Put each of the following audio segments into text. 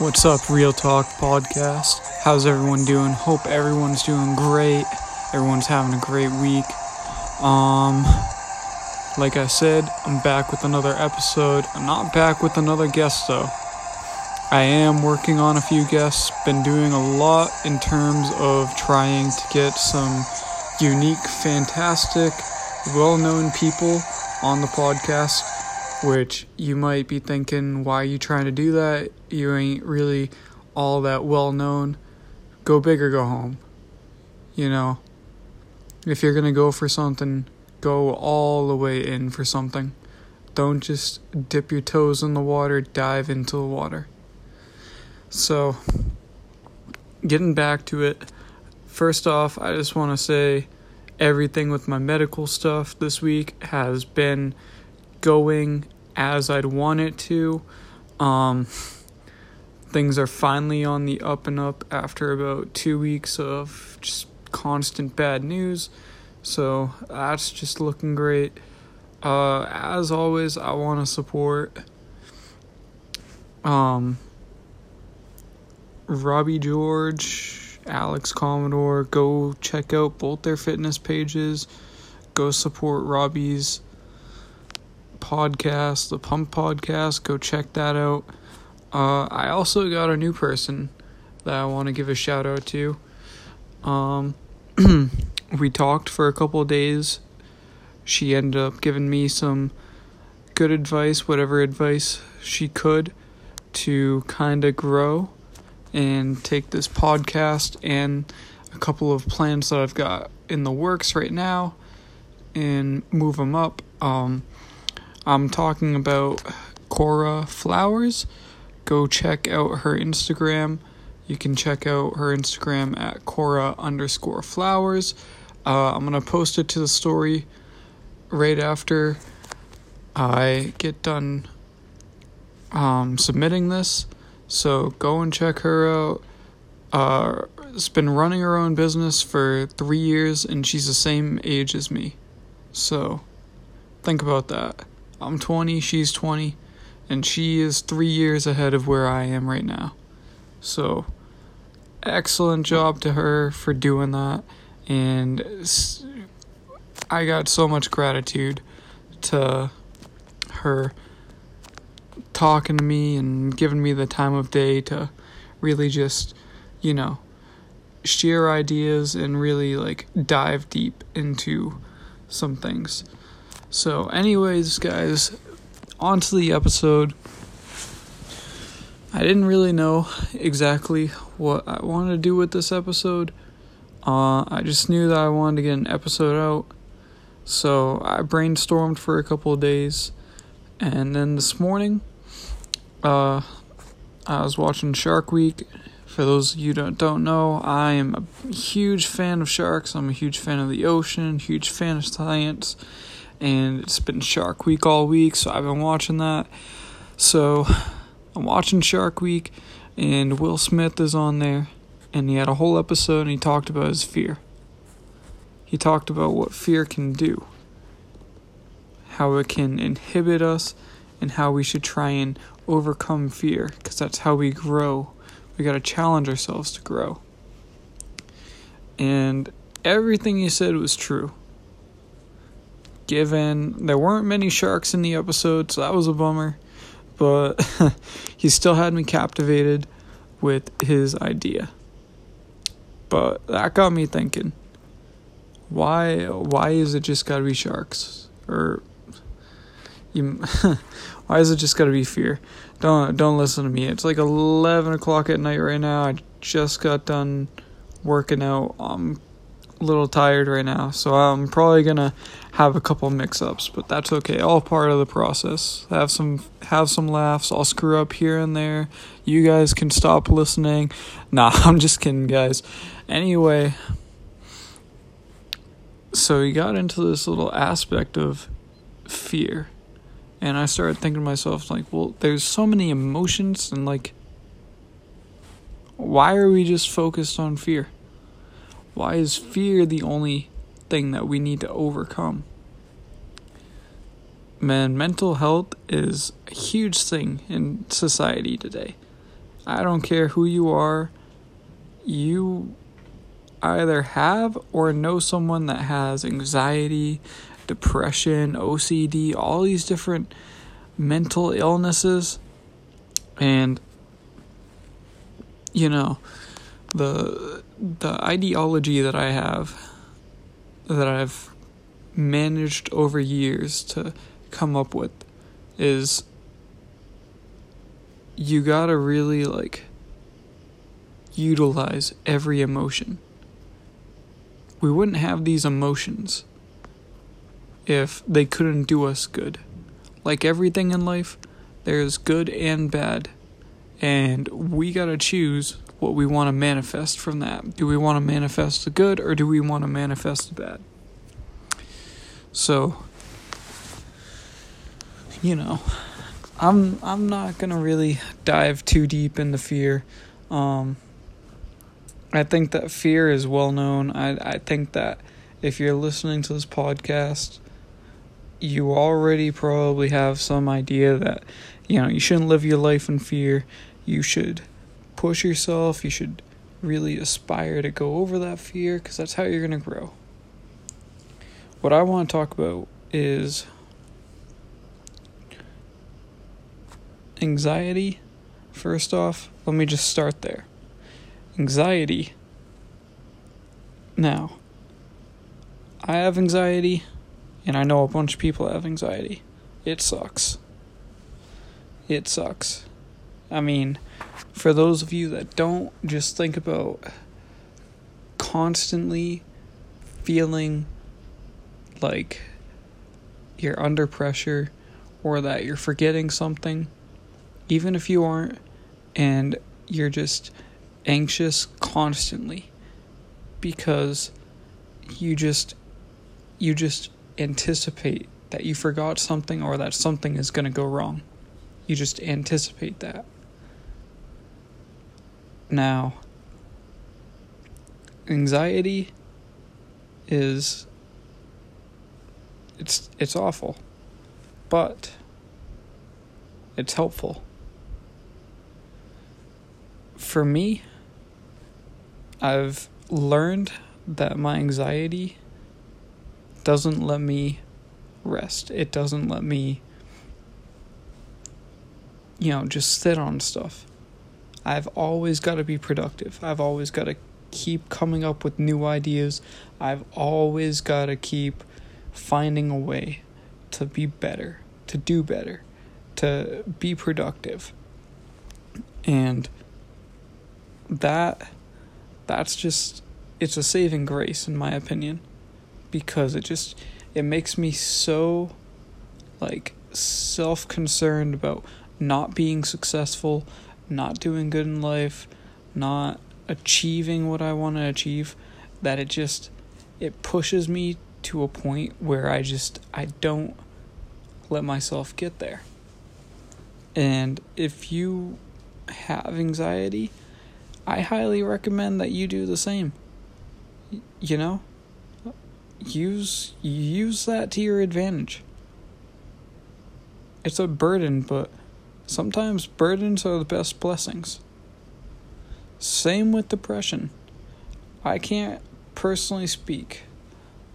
What's up, Real Talk Podcast? How's everyone doing? Hope everyone's doing great. Everyone's having a great week. Um, like I said, I'm back with another episode. I'm not back with another guest though. I am working on a few guests, been doing a lot in terms of trying to get some unique, fantastic, well known people on the podcast which you might be thinking, why are you trying to do that? You ain't really all that well known. Go big or go home. You know, if you're gonna go for something, go all the way in for something. Don't just dip your toes in the water, dive into the water. So, getting back to it, first off, I just want to say everything with my medical stuff this week has been going as I'd want it to. Um, things are finally on the up and up after about two weeks of just constant bad news. So that's just looking great. Uh, as always, I want to support um, Robbie George, Alex Commodore. Go check out both their fitness pages. Go support Robbie's podcast, the Pump Podcast. Go check that out. Uh, I also got a new person that I want to give a shout out to. Um, we talked for a couple days. She ended up giving me some good advice, whatever advice she could, to kind of grow and take this podcast and a couple of plans that I've got in the works right now and move them up. Um, I'm talking about Cora Flowers. Go check out her Instagram. You can check out her Instagram at Cora underscore flowers. Uh, I'm gonna post it to the story right after I get done um, submitting this. So go and check her out. Uh, has been running her own business for three years, and she's the same age as me. So think about that. I'm 20, she's 20, and she is three years ahead of where I am right now. So, excellent job to her for doing that. And I got so much gratitude to her talking to me and giving me the time of day to really just, you know, share ideas and really like dive deep into some things. So, anyways, guys, on to the episode. I didn't really know exactly what I wanted to do with this episode. Uh, I just knew that I wanted to get an episode out. So I brainstormed for a couple of days. And then this morning, uh, I was watching Shark Week. For those of you that don't know, I am a huge fan of sharks. I'm a huge fan of the ocean, huge fan of science and it's been Shark Week all week, so I've been watching that. So I'm watching Shark Week, and Will Smith is on there, and he had a whole episode and he talked about his fear. He talked about what fear can do, how it can inhibit us, and how we should try and overcome fear, because that's how we grow. We got to challenge ourselves to grow. And everything he said was true given. There weren't many sharks in the episode, so that was a bummer. But he still had me captivated with his idea. But that got me thinking. Why why is it just gotta be sharks? Or you why is it just gotta be fear? Don't don't listen to me. It's like eleven o'clock at night right now. I just got done working out. I'm a little tired right now, so I'm probably gonna have a couple mix-ups, but that's okay. All part of the process. Have some have some laughs. I'll screw up here and there. You guys can stop listening. Nah, I'm just kidding, guys. Anyway, so we got into this little aspect of fear, and I started thinking to myself like, well, there's so many emotions, and like, why are we just focused on fear? Why is fear the only thing that we need to overcome? Man, mental health is a huge thing in society today. I don't care who you are, you either have or know someone that has anxiety, depression, OCD, all these different mental illnesses. And, you know, the the ideology that I have that I've managed over years to come up with is you gotta really like utilize every emotion. We wouldn't have these emotions if they couldn't do us good. Like everything in life, there's good and bad. And we gotta choose what we want to manifest from that. Do we want to manifest the good or do we want to manifest the bad? So, you know, I'm I'm not gonna really dive too deep into fear. Um, I think that fear is well known. I I think that if you're listening to this podcast, you already probably have some idea that you know you shouldn't live your life in fear. You should push yourself. You should really aspire to go over that fear because that's how you're gonna grow. What I want to talk about is anxiety. First off, let me just start there. Anxiety. Now, I have anxiety, and I know a bunch of people have anxiety. It sucks. It sucks. I mean, for those of you that don't, just think about constantly feeling like you're under pressure or that you're forgetting something even if you aren't, and you're just anxious constantly because you just you just anticipate that you forgot something or that something is going to go wrong. You just anticipate that. Now, anxiety is it's it's awful, but it's helpful for me, I've learned that my anxiety doesn't let me rest. It doesn't let me, you know, just sit on stuff. I've always got to be productive. I've always got to keep coming up with new ideas. I've always got to keep finding a way to be better, to do better, to be productive. And that that's just it's a saving grace in my opinion because it just it makes me so like self-concerned about not being successful, not doing good in life, not achieving what I want to achieve that it just it pushes me to a point where I just I don't let myself get there. And if you have anxiety, I highly recommend that you do the same. You know, use use that to your advantage. It's a burden, but sometimes burdens are the best blessings. Same with depression. I can't personally speak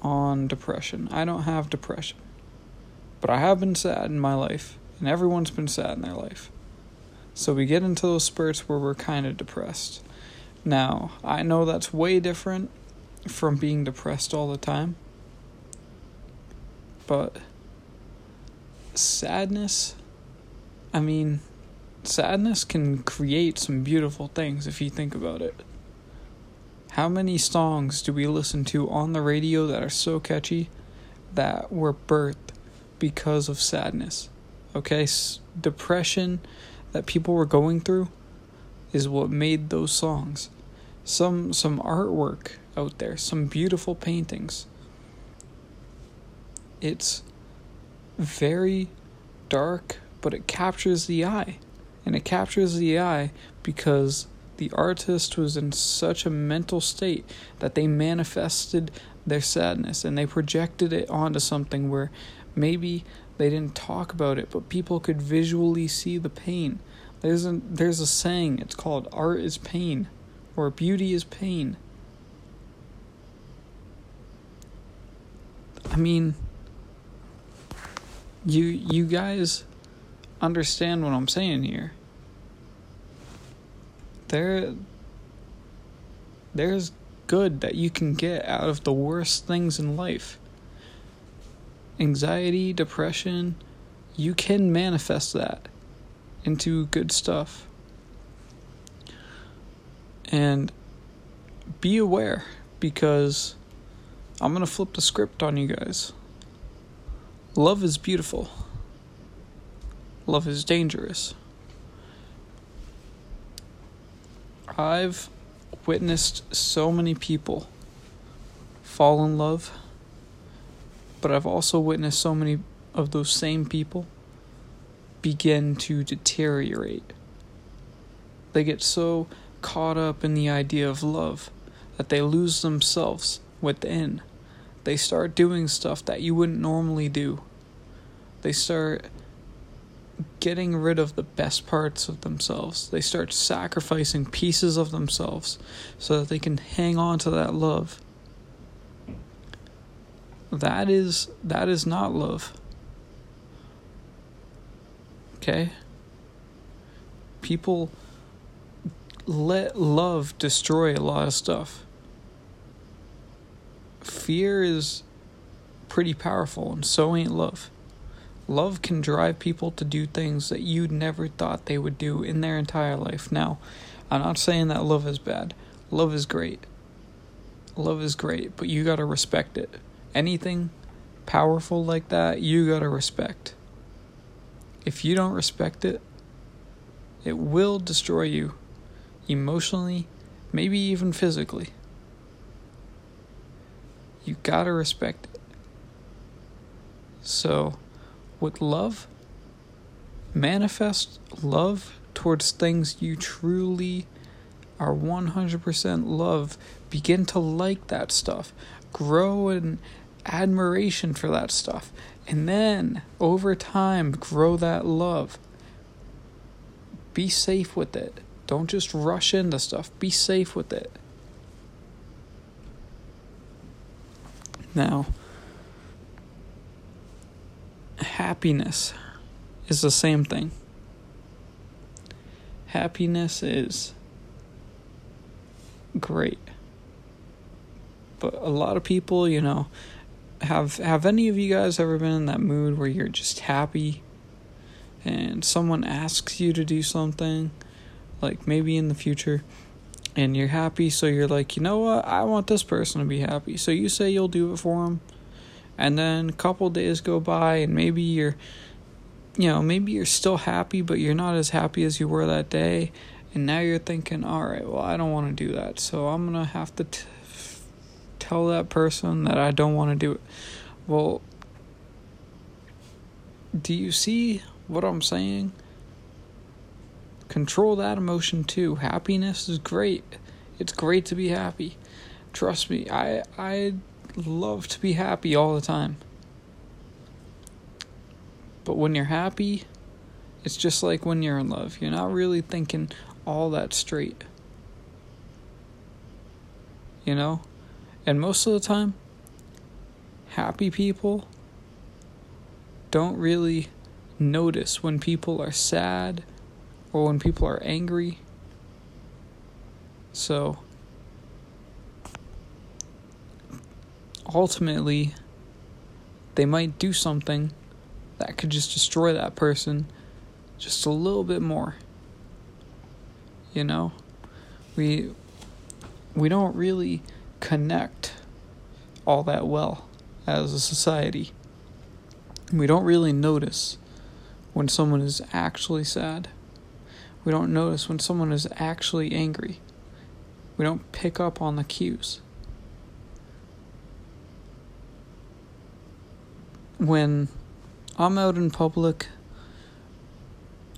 on depression. I don't have depression. But I have been sad in my life, and everyone's been sad in their life. So we get into those spurts where we're kind of depressed. Now, I know that's way different from being depressed all the time. But sadness, I mean, sadness can create some beautiful things if you think about it. How many songs do we listen to on the radio that are so catchy that were birthed because of sadness? Okay, depression that people were going through is what made those songs. Some some artwork out there, some beautiful paintings. It's very dark, but it captures the eye. And it captures the eye because the artist was in such a mental state that they manifested their sadness and they projected it onto something where maybe they didn't talk about it, but people could visually see the pain. There's a there's a saying. It's called art is pain, or beauty is pain. I mean, you you guys understand what I'm saying here. There there's good that you can get out of the worst things in life. Anxiety, depression, you can manifest that into good stuff. And be aware because I'm going to flip the script on you guys. Love is beautiful. Love is dangerous. I've witnessed so many people fall in love, but I've also witnessed so many of those same people begin to deteriorate. They get so caught up in the idea of love that they lose themselves within. They start doing stuff that you wouldn't normally do. They start getting rid of the best parts of themselves. They start sacrificing pieces of themselves so that they can hang on to that love. That is that is not love. Okay? People let love destroy a lot of stuff. Fear is pretty powerful, and so ain't love. Love can drive people to do things that you'd never thought they would do in their entire life. Now, I'm not saying that love is bad. Love is great. Love is great, but you gotta respect it. Anything powerful like that, you gotta respect. If you don't respect it, it will destroy you emotionally, maybe even physically. You gotta respect it. So, with love, manifest love towards things you truly are 100% love. Begin to like that stuff. Grow in admiration for that stuff. And then, over time, grow that love. Be safe with it. Don't just rush into stuff. Be safe with it. Now, happiness is the same thing. Happiness is great. But a lot of people, you know, have have any of you guys ever been in that mood where you're just happy and someone asks you to do something like maybe in the future and you're happy so you're like, "You know what? I want this person to be happy." So you say you'll do it for them and then a couple days go by and maybe you're you know maybe you're still happy but you're not as happy as you were that day. And now you're thinking all right well i don't want to do that. So i'm gonna have to t- tell that person that i don't want to do it. Well do you see what i'm saying? Control that emotion too. Happiness is great. It's great to be happy. Trust me i i love to be happy all the time. But when you're happy, it's just like when you're in love. You're not really thinking all that straight. You know? And most of the time, happy people don't really notice when people are sad or when people are angry. So, ultimately they might do something that could just destroy that person just a little bit more. You know? We we don't really connect all that well as a society. We don't really notice when someone is actually sad. We don't notice when someone is actually angry. We don't pick up on the cues. When I'm out in public,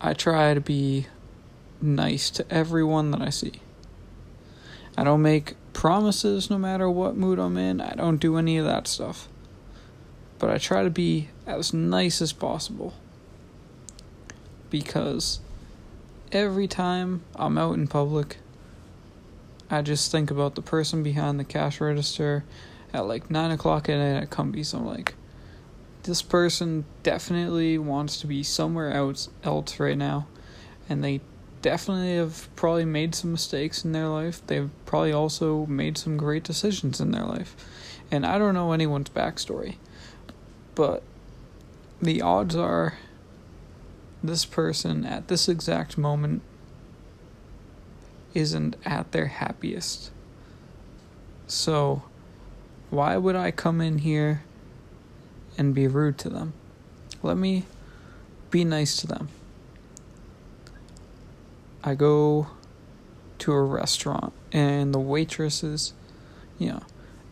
I try to be nice to everyone that I see. I don't make promises no matter what mood I'm in. I don't do any of that stuff. But I try to be as nice as possible. Because every time I'm out in public, I just think about the person behind the cash register at like 9 o'clock at night at Cumbies. I'm like, this person definitely wants to be somewhere else, else right now. And they definitely have probably made some mistakes in their life. They've probably also made some great decisions in their life. And I don't know anyone's backstory. But the odds are this person at this exact moment isn't at their happiest. So, why would I come in here and be rude to them? Let me be nice to them. I go to a restaurant and the waitresses, you know,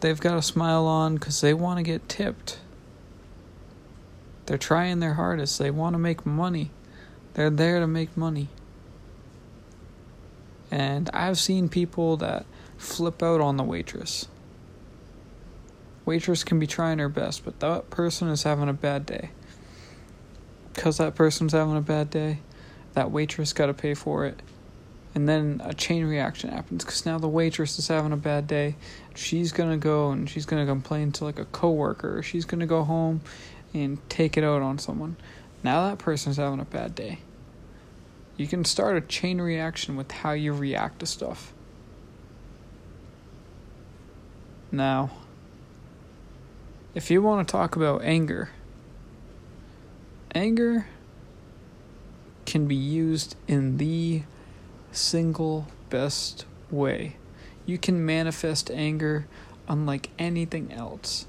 they've got a smile on because they want to get tipped. They're trying their hardest. They want to make money. They're there to make money. And I've seen people that flip out on the waitress. Waitress can be trying her best, but that person is having a bad day. Because that person's having a bad day, that waitress got to pay for it. And then a chain reaction happens because now the waitress is having a bad day. She's going to go and she's going to complain to like a coworker. She's going to go home and take it out on someone. Now that person's having a bad day. You can start a chain reaction with how you react to stuff. Now, if you want to talk about anger, anger can be used in the single best way. You can manifest anger unlike anything else.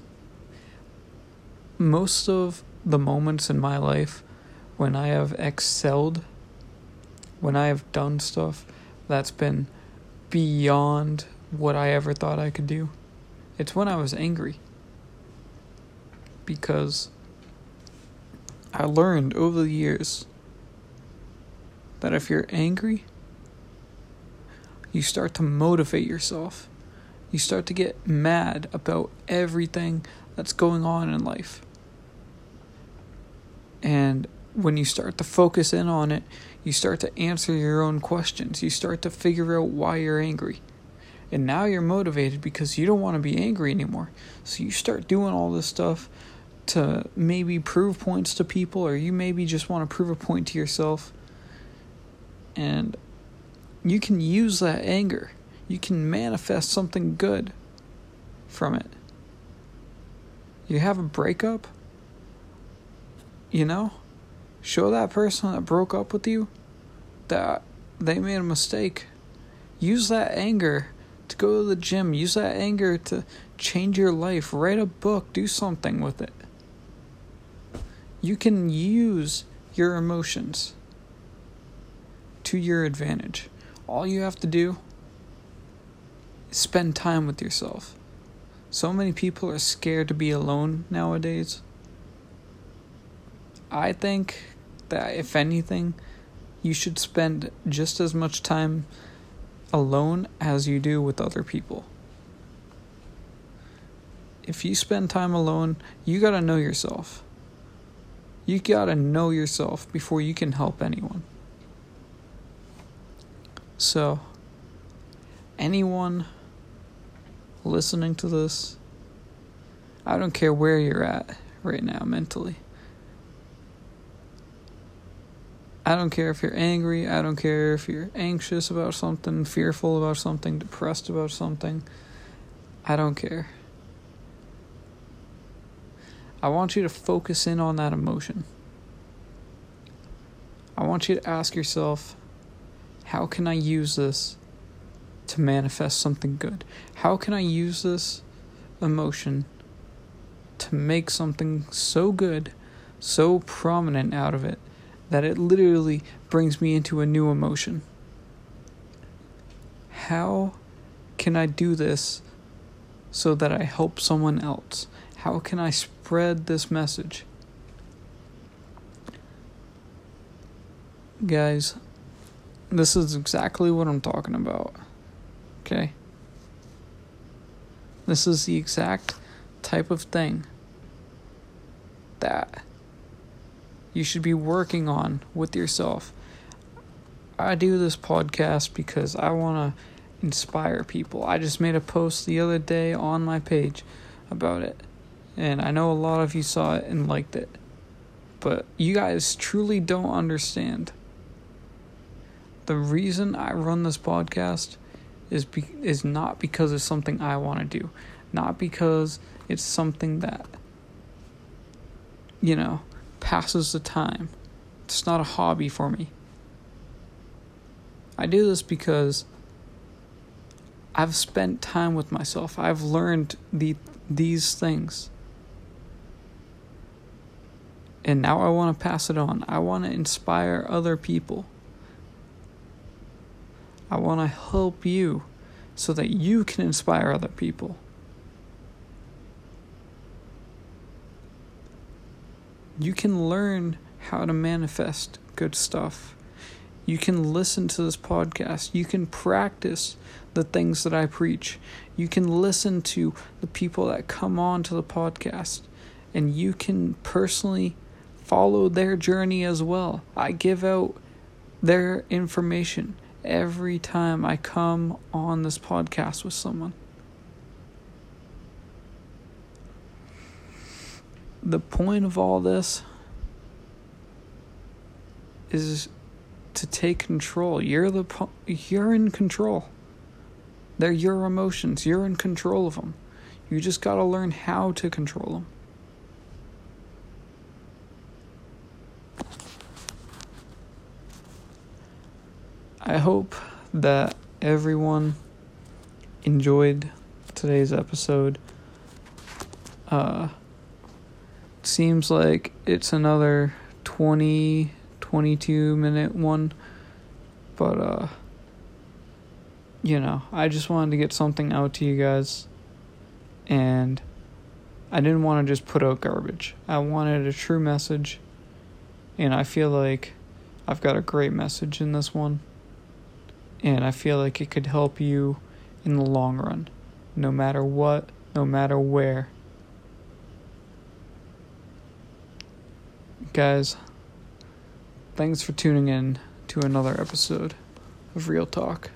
Most of the moments in my life when I have excelled when I have done stuff that's been beyond what I ever thought I could do, it's when I was angry. Because I learned over the years that if you're angry, you start to motivate yourself. You start to get mad about everything that's going on in life. And when you start to focus in on it, you start to answer your own questions. You start to figure out why you're angry. And now you're motivated because you don't want to be angry anymore. So you start doing all this stuff to maybe prove points to people, or you maybe just want to prove a point to yourself. And you can use that anger, you can manifest something good from it. You have a breakup, you know? Show that person that broke up with you that they made a mistake. Use that anger to go to the gym. Use that anger to change your life. Write a book. Do something with it. You can use your emotions to your advantage. All you have to do is spend time with yourself. So many people are scared to be alone nowadays. I think that if anything, you should spend just as much time alone as you do with other people. If you spend time alone, you gotta know yourself. You gotta know yourself before you can help anyone. So, anyone listening to this, I don't care where you're at right now mentally. I don't care if you're angry, I don't care if you're anxious about something, fearful about something, depressed about something. I don't care. I want you to focus in on that emotion. I want you to ask yourself, how can I use this to manifest something good? How can I use this emotion to make something so good, so prominent out of it that it literally brings me into a new emotion. How can I do this so that I help someone else? How can I spread this message? Guys, this is exactly what I'm talking about. Okay? This is the exact type of thing that you should be working on with yourself. I do this podcast because I want to inspire people. I just made a post the other day on my page about it. And I know a lot of you saw it and liked it. But you guys truly don't understand. The reason I run this podcast is be- is not because it's something I want to do, not because it's something that you know passes the time. It's not a hobby for me. I do this because I've spent time with myself. I've learned the these things. And now I want to pass it on. I want to inspire other people. I want to help you so that you can inspire other people. You can learn how to manifest good stuff. You can listen to this podcast. You can practice the things that I preach. You can listen to the people that come on to the podcast. And you can personally follow their journey as well. I give out their information every time I come on this podcast with someone. The point of all this is to take control. You're the you're in control. They're your emotions. You're in control of them. You just got to learn how to control them. I hope that everyone enjoyed today's episode. Uh, seems like it's another 20, 22 minute one, but, uh, you know, I just wanted to get something out to you guys, and I didn't want to just put out garbage. I wanted a true message, and I feel like I've got a great message in this one and I feel like it could help you in the long run, no matter what, no matter where. Guys, thanks for tuning in to another episode of Real Talk.